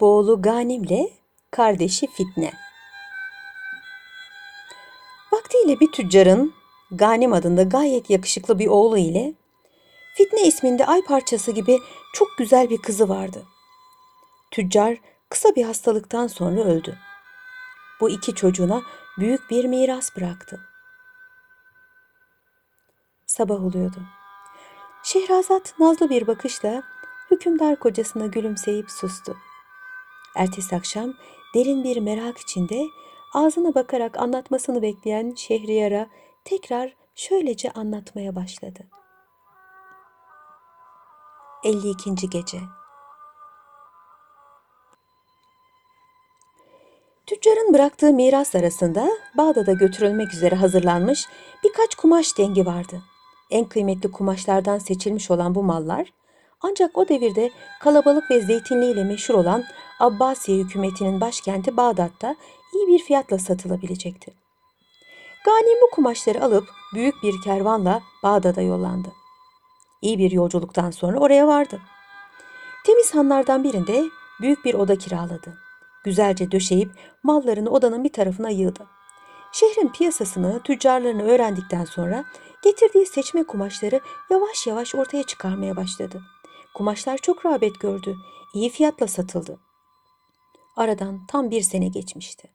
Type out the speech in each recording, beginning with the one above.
Boğulu Ganim'le kardeşi Fitne. Vaktiyle bir tüccarın Ganim adında gayet yakışıklı bir oğlu ile Fitne isminde ay parçası gibi çok güzel bir kızı vardı. Tüccar kısa bir hastalıktan sonra öldü. Bu iki çocuğuna büyük bir miras bıraktı. Sabah oluyordu. Şehrazat nazlı bir bakışla hükümdar kocasına gülümseyip sustu. Ertesi akşam derin bir merak içinde ağzına bakarak anlatmasını bekleyen Şehriyar'a tekrar şöylece anlatmaya başladı. 52. Gece Tüccarın bıraktığı miras arasında Bağdat'a götürülmek üzere hazırlanmış birkaç kumaş dengi vardı. En kıymetli kumaşlardan seçilmiş olan bu mallar ancak o devirde kalabalık ve zeytinliğiyle meşhur olan Abbasiye hükümetinin başkenti Bağdat'ta iyi bir fiyatla satılabilecekti. Ganim bu kumaşları alıp büyük bir kervanla Bağdat'a yollandı. İyi bir yolculuktan sonra oraya vardı. Temiz hanlardan birinde büyük bir oda kiraladı. Güzelce döşeyip mallarını odanın bir tarafına yığdı. Şehrin piyasasını, tüccarlarını öğrendikten sonra getirdiği seçme kumaşları yavaş yavaş ortaya çıkarmaya başladı. Kumaşlar çok rağbet gördü. iyi fiyatla satıldı. Aradan tam bir sene geçmişti.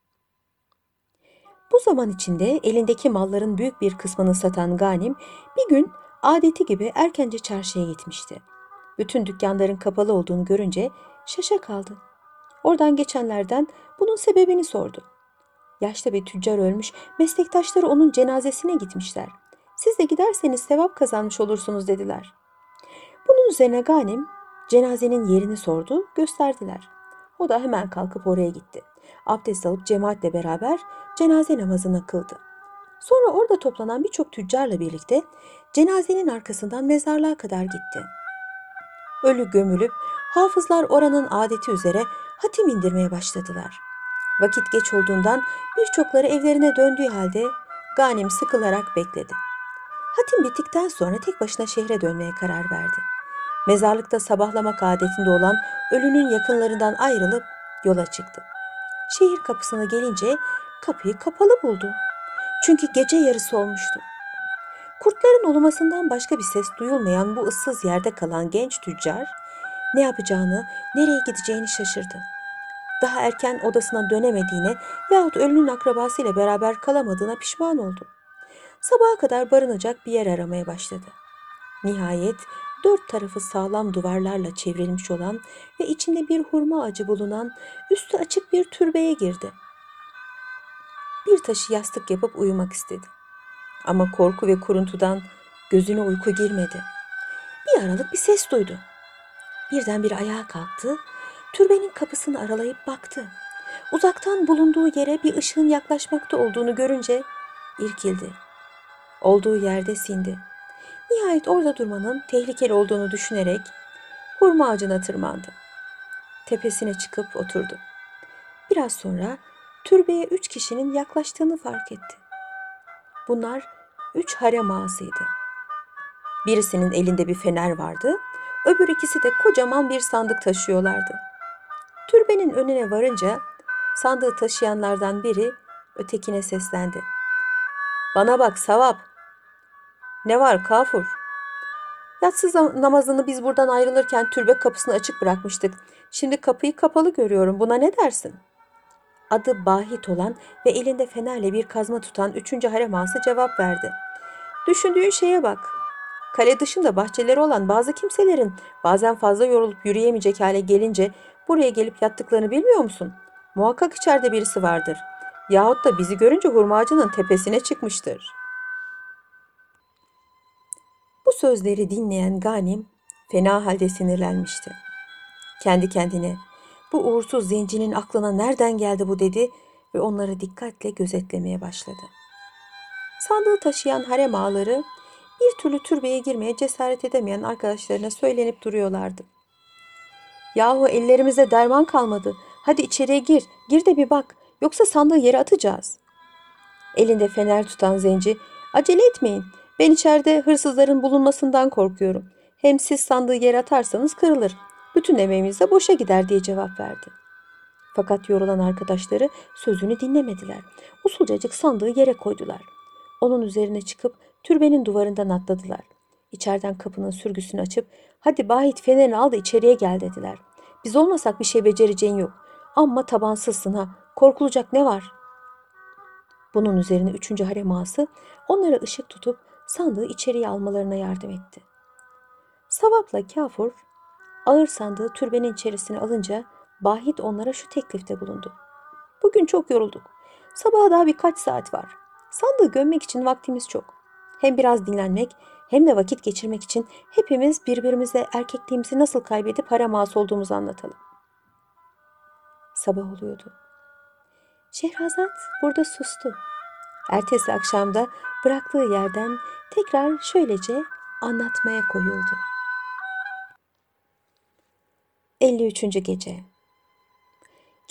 Bu zaman içinde elindeki malların büyük bir kısmını satan Ganim bir gün adeti gibi erkence çarşıya gitmişti. Bütün dükkanların kapalı olduğunu görünce şaşa kaldı. Oradan geçenlerden bunun sebebini sordu. Yaşlı bir tüccar ölmüş, meslektaşları onun cenazesine gitmişler. Siz de giderseniz sevap kazanmış olursunuz dediler. Bunun üzerine Ganim cenazenin yerini sordu, gösterdiler. O da hemen kalkıp oraya gitti. Abdest alıp cemaatle beraber cenaze namazını kıldı. Sonra orada toplanan birçok tüccarla birlikte cenazenin arkasından mezarlığa kadar gitti. Ölü gömülüp hafızlar oranın adeti üzere hatim indirmeye başladılar. Vakit geç olduğundan birçokları evlerine döndüğü halde Ganim sıkılarak bekledi. Hatim bittikten sonra tek başına şehre dönmeye karar verdi. Mezarlıkta sabahlamak adetinde olan ölünün yakınlarından ayrılıp yola çıktı. Şehir kapısına gelince kapıyı kapalı buldu. Çünkü gece yarısı olmuştu. Kurtların ulumasından başka bir ses duyulmayan bu ıssız yerde kalan genç tüccar ne yapacağını, nereye gideceğini şaşırdı. Daha erken odasına dönemediğine yahut ölünün akrabasıyla beraber kalamadığına pişman oldu. Sabaha kadar barınacak bir yer aramaya başladı. Nihayet dört tarafı sağlam duvarlarla çevrilmiş olan ve içinde bir hurma ağacı bulunan üstü açık bir türbeye girdi. Bir taşı yastık yapıp uyumak istedi. Ama korku ve kuruntudan gözüne uyku girmedi. Bir aralık bir ses duydu. Birden bir ayağa kalktı, türbenin kapısını aralayıp baktı. Uzaktan bulunduğu yere bir ışığın yaklaşmakta olduğunu görünce irkildi. Olduğu yerde sindi. Nihayet orada durmanın tehlikeli olduğunu düşünerek hurma ağacına tırmandı. Tepesine çıkıp oturdu. Biraz sonra türbeye üç kişinin yaklaştığını fark etti. Bunlar üç harem ağasıydı. Birisinin elinde bir fener vardı, öbür ikisi de kocaman bir sandık taşıyorlardı. Türbenin önüne varınca sandığı taşıyanlardan biri ötekine seslendi. Bana bak Savap. Ne var Kafur? Yatsı namazını biz buradan ayrılırken türbe kapısını açık bırakmıştık. Şimdi kapıyı kapalı görüyorum. Buna ne dersin? Adı Bahit olan ve elinde fenerle bir kazma tutan üçüncü harem ağası cevap verdi. Düşündüğün şeye bak. Kale dışında bahçeleri olan bazı kimselerin bazen fazla yorulup yürüyemeyecek hale gelince buraya gelip yattıklarını bilmiyor musun? Muhakkak içeride birisi vardır. Yahut da bizi görünce hurma ağacının tepesine çıkmıştır. Bu sözleri dinleyen Ganim fena halde sinirlenmişti. Kendi kendine bu uğursuz zencinin aklına nereden geldi bu dedi ve onları dikkatle gözetlemeye başladı. Sandığı taşıyan harem ağaları bir türlü türbeye girmeye cesaret edemeyen arkadaşlarına söylenip duruyorlardı. Yahu ellerimize derman kalmadı. Hadi içeriye gir, gir de bir bak. Yoksa sandığı yere atacağız. Elinde fener tutan zenci, acele etmeyin. Ben içeride hırsızların bulunmasından korkuyorum. Hem siz sandığı yere atarsanız kırılır. Bütün emeğimiz de boşa gider diye cevap verdi. Fakat yorulan arkadaşları sözünü dinlemediler. Usulcacık sandığı yere koydular. Onun üzerine çıkıp türbenin duvarından atladılar. İçeriden kapının sürgüsünü açıp hadi Bahit fenerini al da içeriye gel dediler. Biz olmasak bir şey becereceğin yok. Amma tabansızsın ha. Korkulacak ne var? Bunun üzerine üçüncü harem ağası onlara ışık tutup sandığı içeriye almalarına yardım etti. Savapla kafur ağır sandığı türbenin içerisine alınca Bahit onlara şu teklifte bulundu. Bugün çok yorulduk. Sabaha daha birkaç saat var. Sandığı gömmek için vaktimiz çok. Hem biraz dinlenmek hem de vakit geçirmek için hepimiz birbirimize erkekliğimizi nasıl kaybedip harem ağası olduğumuzu anlatalım. Sabah oluyordu. Şehrazat burada sustu. Ertesi akşamda bıraktığı yerden tekrar şöylece anlatmaya koyuldu. 53. Gece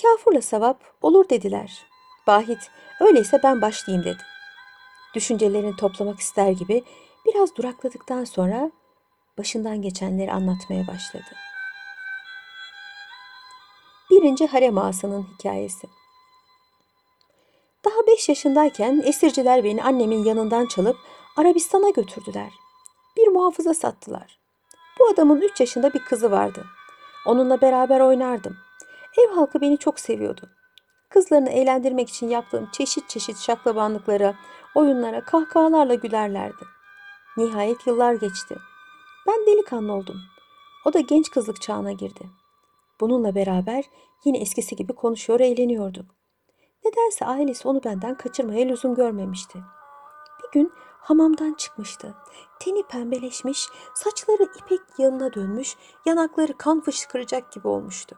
Kafurla Savap olur dediler. Bahit öyleyse ben başlayayım dedi. Düşüncelerini toplamak ister gibi biraz durakladıktan sonra başından geçenleri anlatmaya başladı. Birinci harem ağasının hikayesi. Daha beş yaşındayken esirciler beni annemin yanından çalıp Arabistan'a götürdüler. Bir muhafıza sattılar. Bu adamın üç yaşında bir kızı vardı. Onunla beraber oynardım. Ev halkı beni çok seviyordu. Kızlarını eğlendirmek için yaptığım çeşit çeşit şaklabanlıklara, oyunlara kahkahalarla gülerlerdi. Nihayet yıllar geçti. Ben delikanlı oldum. O da genç kızlık çağına girdi. Bununla beraber yine eskisi gibi konuşuyor, eğleniyorduk. Nedense ailesi onu benden kaçırmaya lüzum görmemişti. Bir gün hamamdan çıkmıştı. Teni pembeleşmiş, saçları ipek yağına dönmüş, yanakları kan fışkıracak gibi olmuştu.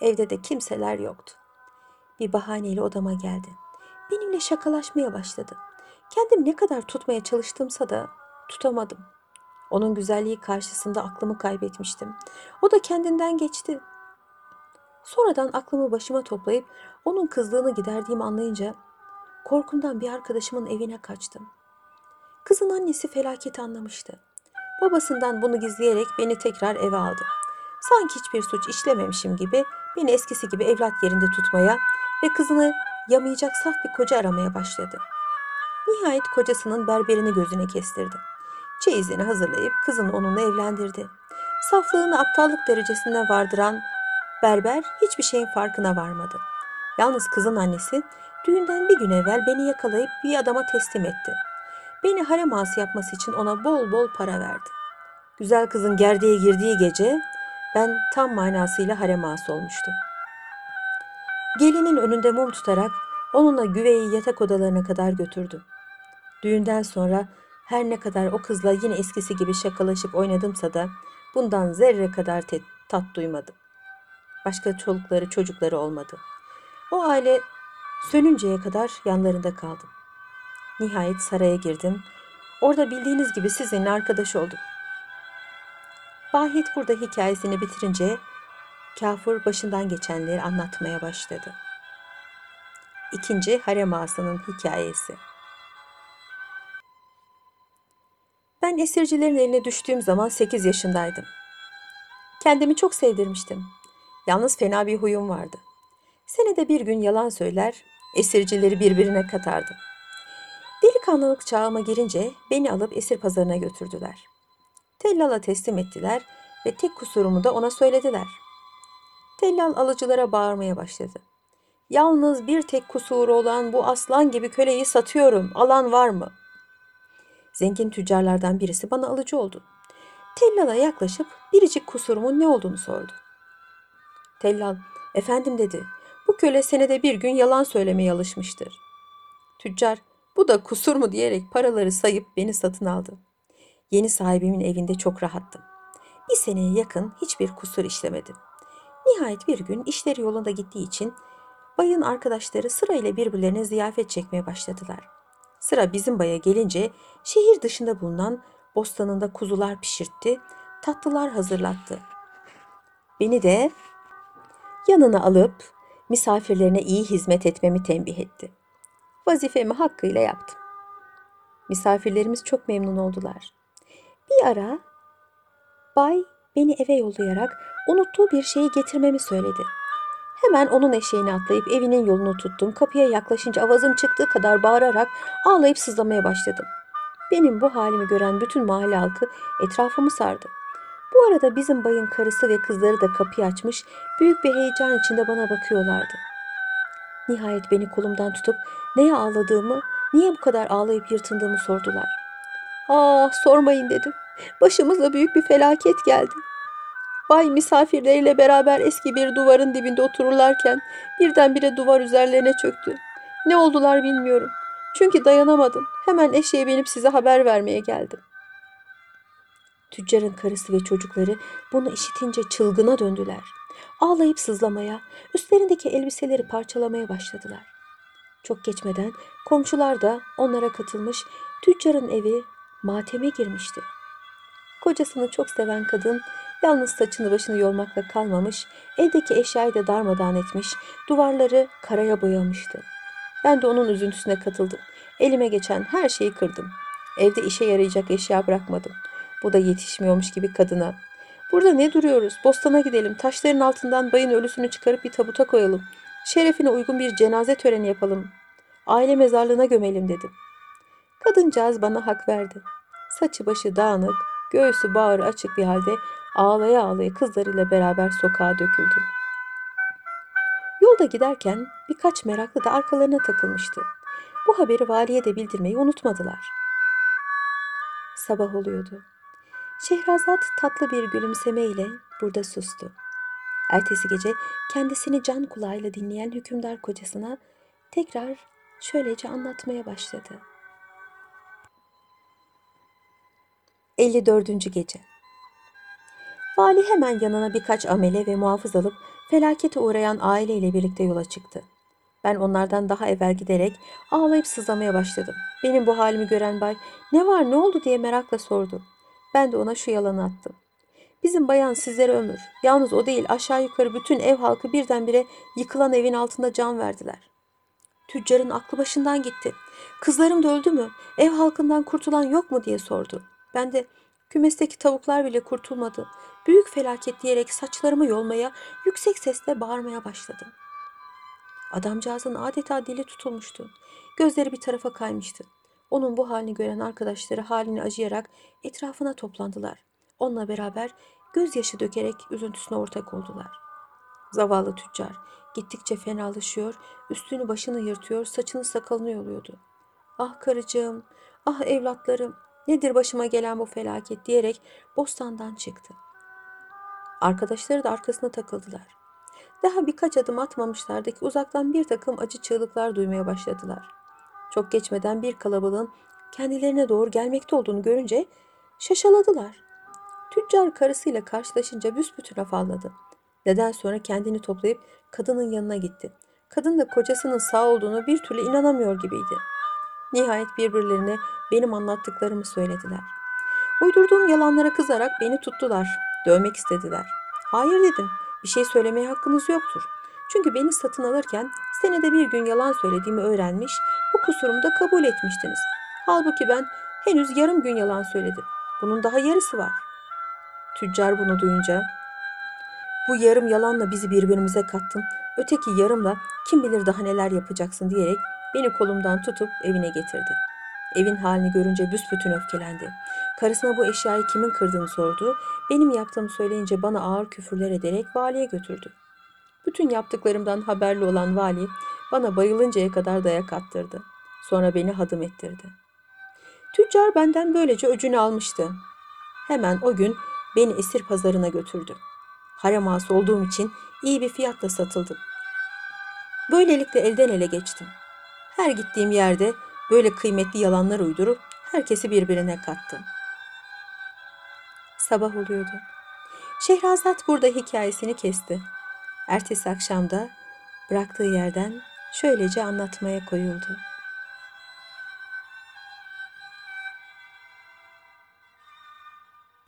Evde de kimseler yoktu. Bir bahaneyle odama geldi. Benimle şakalaşmaya başladı. Kendim ne kadar tutmaya çalıştımsa da tutamadım. Onun güzelliği karşısında aklımı kaybetmiştim. O da kendinden geçti. Sonradan aklımı başıma toplayıp onun kızlığını giderdiğimi anlayınca korkumdan bir arkadaşımın evine kaçtım. Kızın annesi felaketi anlamıştı. Babasından bunu gizleyerek beni tekrar eve aldı. Sanki hiçbir suç işlememişim gibi beni eskisi gibi evlat yerinde tutmaya ve kızını yamayacak saf bir koca aramaya başladı. Nihayet kocasının berberini gözüne kestirdi. Çeyizini hazırlayıp kızını onunla evlendirdi. Saflığını aptallık derecesine vardıran berber hiçbir şeyin farkına varmadı. Yalnız kızın annesi düğünden bir gün evvel beni yakalayıp bir adama teslim etti. Beni harem ağası yapması için ona bol bol para verdi. Güzel kızın gerdeğe girdiği gece ben tam manasıyla harem ağası olmuştum. Gelinin önünde mum tutarak onunla güveyi yatak odalarına kadar götürdü. Düğünden sonra her ne kadar o kızla yine eskisi gibi şakalaşıp oynadımsa da bundan zerre kadar tat duymadım. Başka çolukları çocukları olmadı. O aile sönünceye kadar yanlarında kaldım. Nihayet saraya girdim. Orada bildiğiniz gibi sizinle arkadaş oldum. Bahit burada hikayesini bitirince kafur başından geçenleri anlatmaya başladı. İkinci harem ağasının hikayesi. Ben esircilerin eline düştüğüm zaman 8 yaşındaydım. Kendimi çok sevdirmiştim. Yalnız fena bir huyum vardı. Senede bir gün yalan söyler, esircileri birbirine katardım. Delikanlılık çağıma girince beni alıp esir pazarına götürdüler. Tellal'a teslim ettiler ve tek kusurumu da ona söylediler. Tellal alıcılara bağırmaya başladı. Yalnız bir tek kusuru olan bu aslan gibi köleyi satıyorum. Alan var mı? Zengin tüccarlardan birisi bana alıcı oldu. Tellal'a yaklaşıp biricik kusurumun ne olduğunu sordu. Tellal, efendim dedi. Köle senede bir gün yalan söylemeye alışmıştır. Tüccar, bu da kusur mu diyerek paraları sayıp beni satın aldı. Yeni sahibimin evinde çok rahattım. Bir seneye yakın hiçbir kusur işlemedim. Nihayet bir gün işleri yolunda gittiği için bayın arkadaşları sırayla birbirlerine ziyafet çekmeye başladılar. Sıra bizim baya gelince şehir dışında bulunan bostanında kuzular pişirtti, tatlılar hazırlattı. Beni de yanına alıp misafirlerine iyi hizmet etmemi tembih etti. Vazifemi hakkıyla yaptım. Misafirlerimiz çok memnun oldular. Bir ara bay beni eve yollayarak unuttuğu bir şeyi getirmemi söyledi. Hemen onun eşeğine atlayıp evinin yolunu tuttum. Kapıya yaklaşınca avazım çıktığı kadar bağırarak ağlayıp sızlamaya başladım. Benim bu halimi gören bütün mahalle halkı etrafımı sardı. Bu arada bizim bayın karısı ve kızları da kapıyı açmış, büyük bir heyecan içinde bana bakıyorlardı. Nihayet beni kolumdan tutup neye ağladığımı, niye bu kadar ağlayıp yırtındığımı sordular. Ah sormayın dedim. Başımıza büyük bir felaket geldi. Bay misafirleriyle beraber eski bir duvarın dibinde otururlarken birdenbire duvar üzerlerine çöktü. Ne oldular bilmiyorum. Çünkü dayanamadım. Hemen eşeğe binip size haber vermeye geldim. Tüccarın karısı ve çocukları bunu işitince çılgına döndüler. Ağlayıp sızlamaya, üstlerindeki elbiseleri parçalamaya başladılar. Çok geçmeden komşular da onlara katılmış, tüccarın evi mateme girmişti. Kocasını çok seven kadın yalnız saçını başını yolmakla kalmamış, evdeki eşyayı da darmadağın etmiş, duvarları karaya boyamıştı. Ben de onun üzüntüsüne katıldım. Elime geçen her şeyi kırdım. Evde işe yarayacak eşya bırakmadım. Bu da yetişmiyormuş gibi kadına. Burada ne duruyoruz? Bostana gidelim. Taşların altından bayın ölüsünü çıkarıp bir tabuta koyalım. Şerefine uygun bir cenaze töreni yapalım. Aile mezarlığına gömelim dedim. Kadıncağız bana hak verdi. Saçı başı dağınık, göğsü bağrı açık bir halde ağlaya ağlaya kızlarıyla beraber sokağa döküldü. Yolda giderken birkaç meraklı da arkalarına takılmıştı. Bu haberi valiye de bildirmeyi unutmadılar. Sabah oluyordu. Şehrazat tatlı bir gülümsemeyle burada sustu. Ertesi gece kendisini can kulağıyla dinleyen hükümdar kocasına tekrar şöylece anlatmaya başladı. 54. Gece Vali hemen yanına birkaç amele ve muhafız alıp felakete uğrayan aileyle birlikte yola çıktı. Ben onlardan daha evvel giderek ağlayıp sızlamaya başladım. Benim bu halimi gören bay ne var ne oldu diye merakla sordu. Ben de ona şu yalanı attım. Bizim bayan sizlere ömür. Yalnız o değil aşağı yukarı bütün ev halkı birdenbire yıkılan evin altında can verdiler. Tüccarın aklı başından gitti. Kızlarım da öldü mü? Ev halkından kurtulan yok mu diye sordu. Ben de kümesteki tavuklar bile kurtulmadı. Büyük felaket diyerek saçlarımı yolmaya, yüksek sesle bağırmaya başladım. Adamcağızın adeta dili tutulmuştu. Gözleri bir tarafa kaymıştı. Onun bu halini gören arkadaşları halini acıyarak etrafına toplandılar. Onunla beraber gözyaşı dökerek üzüntüsüne ortak oldular. Zavallı tüccar gittikçe fenalaşıyor, üstünü başını yırtıyor, saçını sakalını yoluyordu. Ah karıcığım, ah evlatlarım, nedir başıma gelen bu felaket diyerek bostandan çıktı. Arkadaşları da arkasına takıldılar. Daha birkaç adım atmamışlardı ki uzaktan bir takım acı çığlıklar duymaya başladılar. Çok geçmeden bir kalabalığın kendilerine doğru gelmekte olduğunu görünce şaşaladılar. Tüccar karısıyla karşılaşınca büsbütün afalladı. Neden sonra kendini toplayıp kadının yanına gitti. Kadın da kocasının sağ olduğunu bir türlü inanamıyor gibiydi. Nihayet birbirlerine benim anlattıklarımı söylediler. Uydurduğum yalanlara kızarak beni tuttular. Dövmek istediler. Hayır dedim. Bir şey söylemeye hakkınız yoktur. Çünkü beni satın alırken senede bir gün yalan söylediğimi öğrenmiş, bu kusurumu da kabul etmiştiniz. Halbuki ben henüz yarım gün yalan söyledim. Bunun daha yarısı var. Tüccar bunu duyunca, bu yarım yalanla bizi birbirimize kattın, öteki yarımla kim bilir daha neler yapacaksın diyerek beni kolumdan tutup evine getirdi. Evin halini görünce büsbütün öfkelendi. Karısına bu eşyayı kimin kırdığını sordu. Benim yaptığımı söyleyince bana ağır küfürler ederek valiye götürdü. Bütün yaptıklarımdan haberli olan vali bana bayılıncaya kadar dayak attırdı. Sonra beni hadım ettirdi. Tüccar benden böylece öcünü almıştı. Hemen o gün beni esir pazarına götürdü. Harem ağası olduğum için iyi bir fiyatla satıldım. Böylelikle elden ele geçtim. Her gittiğim yerde böyle kıymetli yalanlar uydurup herkesi birbirine kattım. Sabah oluyordu. Şehrazat burada hikayesini kesti. Ertesi akşamda bıraktığı yerden şöylece anlatmaya koyuldu.